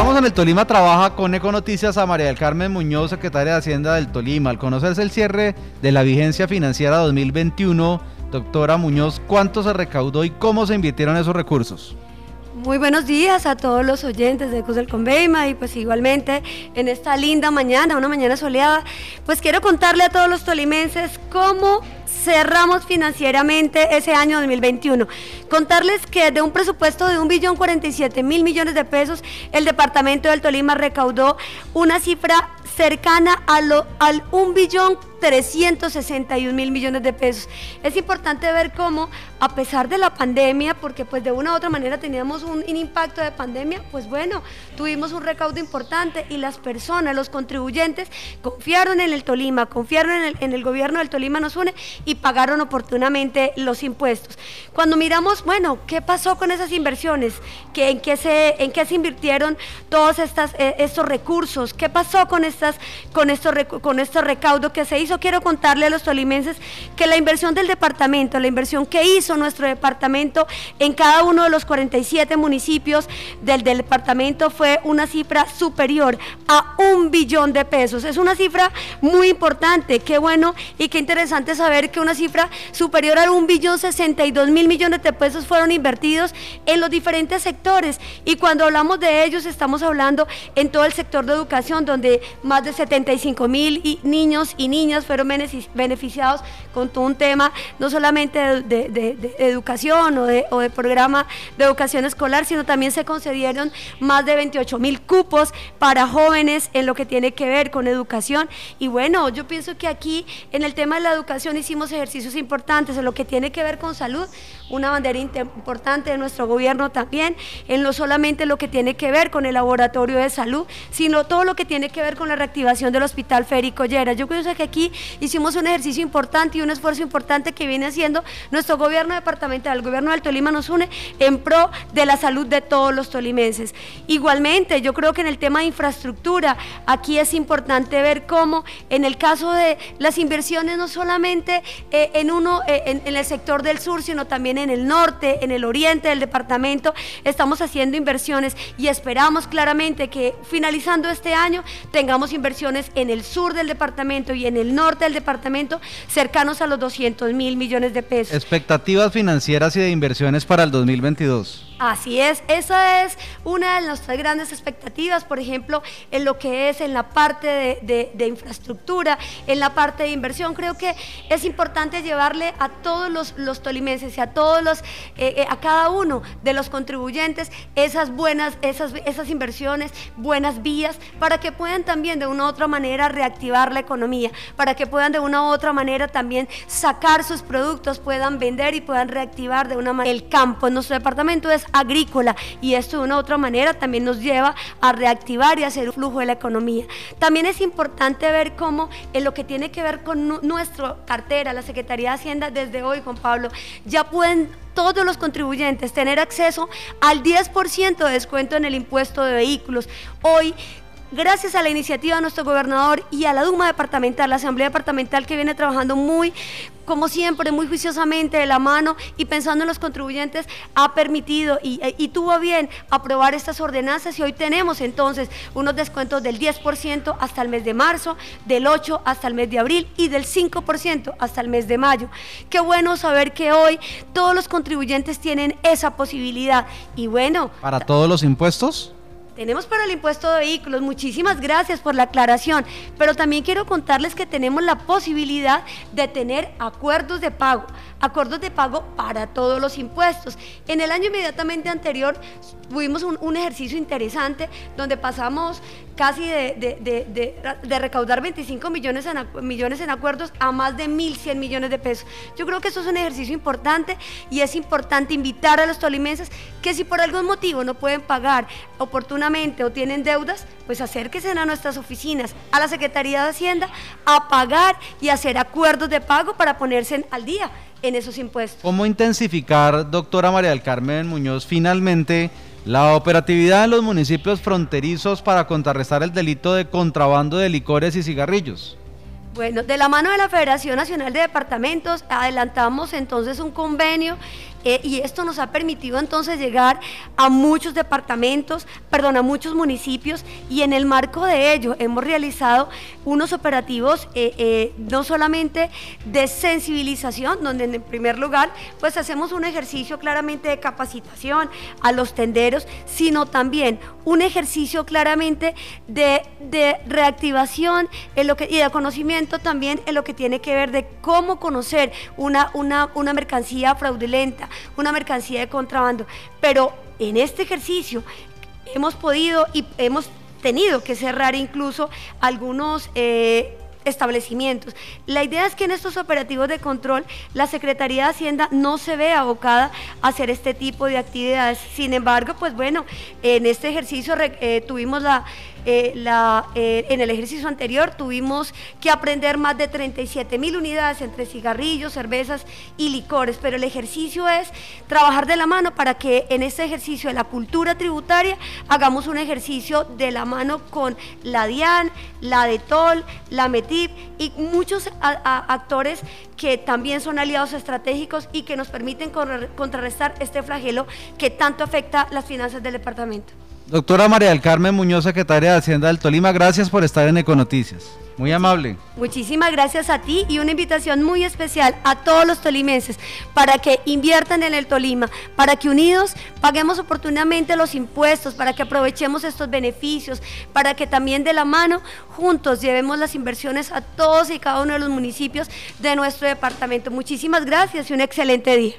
Estamos en el Tolima trabaja con Econoticias a María del Carmen Muñoz, secretaria de Hacienda del Tolima. Al conocerse el cierre de la vigencia financiera 2021, doctora Muñoz, ¿cuánto se recaudó y cómo se invirtieron esos recursos? Muy buenos días a todos los oyentes de Ecos del Conveima y pues igualmente en esta linda mañana, una mañana soleada, pues quiero contarle a todos los tolimenses cómo cerramos financieramente ese año 2021. Contarles que de un presupuesto de 1.047.000 millones de pesos, el departamento del Tolima recaudó una cifra cercana a lo, al 1 billón 361 mil millones de pesos. Es importante ver cómo, a pesar de la pandemia, porque pues de una u otra manera teníamos un, impacto de pandemia, pues bueno, tuvimos un recaudo importante y las personas, los contribuyentes, confiaron en el Tolima, confiaron en el, en el gobierno del Tolima nos une y pagaron oportunamente los impuestos. Cuando miramos, bueno, ¿qué pasó con esas inversiones? ¿Qué, en, qué se, ¿En qué se invirtieron todos eh, estos recursos? ¿Qué pasó con estas con, esto, con este recaudo que se hizo. Quiero contarle a los tolimenses que la inversión del departamento, la inversión que hizo nuestro departamento en cada uno de los 47 municipios del, departamento fue una cifra superior a un billón de pesos. Es una cifra muy importante, qué bueno y qué interesante saber que una cifra superior a un billón 62 mil millones de pesos fueron invertidos en los diferentes sectores. Y cuando hablamos de ellos, estamos hablando en todo el sector de educación, donde más de 75 mil niños y niñas fueron beneficiados con todo un tema, no solamente de, educación o de, o de, programa de educación escolar, sino también se concedieron más de 28 mil cupos para jóvenes en lo que tiene que ver con educación. Y bueno, yo pienso que aquí en el tema de la educación hicimos ejercicios importantes en lo que tiene que ver con salud, una bandera importante de nuestro gobierno también, en no solamente lo que tiene que ver con el laboratorio de salud, sino todo lo que tiene que ver con la reactivación del Hospital Férico Lleras. Yo pienso que aquí hicimos un ejercicio importante y un esfuerzo importante que viene haciendo nuestro gobierno departamental, el gobierno del Tolima nos une en pro de la salud de todos los tolimenses. Igualmente, yo creo que en el tema de infraestructura, aquí es importante ver cómo en el caso de las inversiones, no solamente eh, en uno, eh, en el sector del sur, sino también en el norte, en el oriente del departamento, estamos haciendo inversiones y esperamos claramente que finalizando este año tengamos inversiones en el sur del departamento y en el norte del departamento cercanos a los 200 mil millones de pesos. Expectativas financieras y de inversiones para el 2022. Así es, esa es una de nuestras grandes expectativas, por ejemplo, en lo que es en la parte de, infraestructura, en la parte de inversión. Creo que es importante llevarle a todos los, tolimenses y a todos los, eh, eh, a cada uno de los contribuyentes esas buenas, esas, esas inversiones, buenas vías, para que puedan también de una u otra manera reactivar la economía, para que puedan de una u otra manera también sacar sus productos, puedan vender y puedan reactivar de una manera el campo. En nuestro departamento es agrícola y esto de una u otra manera también nos lleva a reactivar y hacer un flujo de la economía. También es importante ver cómo en lo que tiene que ver con nuestra cartera, la Secretaría de Hacienda, desde hoy, Juan Pablo, ya pueden todos los contribuyentes tener acceso al 10% de descuento en el impuesto de vehículos. Hoy gracias a la iniciativa de nuestro gobernador y a la Duma departamental, la Asamblea departamental que viene trabajando muy, como siempre, muy juiciosamente de la mano y pensando en los contribuyentes, ha permitido y, tuvo bien aprobar estas ordenanzas y hoy tenemos entonces unos descuentos del 10% hasta el mes de marzo, del 8% hasta el mes de abril y del 5% hasta el mes de mayo. Qué bueno saber que hoy todos los contribuyentes tienen esa posibilidad y bueno. ¿Para todos los impuestos? Tenemos para el impuesto de vehículos, muchísimas gracias por la aclaración, pero también quiero contarles que tenemos la posibilidad de tener acuerdos de pago, acuerdos de pago para todos los impuestos. En el año inmediatamente anterior tuvimos un, ejercicio interesante donde pasamos casi de, recaudar 25 millones en, millones en acuerdos a más de 1.100 millones de pesos. Yo creo que eso es un ejercicio importante y es importante invitar a los tolimenses que si por algún motivo no pueden pagar oportunamente o tienen deudas, pues acérquense a nuestras oficinas, a la Secretaría de Hacienda, a pagar y hacer acuerdos de pago para ponerse al día en esos impuestos. ¿Cómo intensificar, doctora María del Carmen Muñoz, finalmente la operatividad en los municipios fronterizos para contrarrestar el delito de contrabando de licores y cigarrillos. Bueno, de la mano de la Federación Nacional de Departamentos adelantamos entonces un convenio eh, y esto nos ha permitido entonces llegar a muchos departamentos, perdón, a muchos municipios y en el marco de ello hemos realizado unos operativos eh, eh, no solamente de sensibilización, donde en primer lugar pues hacemos un ejercicio claramente de capacitación a los tenderos, sino también un ejercicio claramente de, reactivación en lo que, y de conocimiento también en lo que tiene que ver de cómo conocer una, una, una mercancía fraudulenta, una mercancía de contrabando. Pero en este ejercicio hemos podido y hemos tenido que cerrar incluso algunos eh, establecimientos. La idea es que en estos operativos de control la Secretaría de Hacienda no se ve abocada a hacer este tipo de actividades. Sin embargo, pues bueno, en este ejercicio eh, tuvimos la eh, eh, en el ejercicio anterior tuvimos que aprender más de 37 mil unidades entre cigarrillos, cervezas y licores, pero el ejercicio es trabajar de la mano para que en este ejercicio de la cultura tributaria hagamos un ejercicio de la mano con la DIAN, la DETOL, la METIP y muchos actores que también son aliados estratégicos y que nos permiten contrarrestar este flagelo que tanto afecta las finanzas del departamento. Doctora María del Carmen Muñoz, secretaria de Hacienda del Tolima, gracias por estar en Econoticias. Muy amable. Muchísimas gracias a ti y una invitación muy especial a todos los tolimenses para que inviertan en el Tolima, para que unidos paguemos oportunamente los impuestos, para que aprovechemos estos beneficios, para que también de la mano juntos llevemos las inversiones a todos y cada uno de los municipios de nuestro departamento. Muchísimas gracias y un excelente día.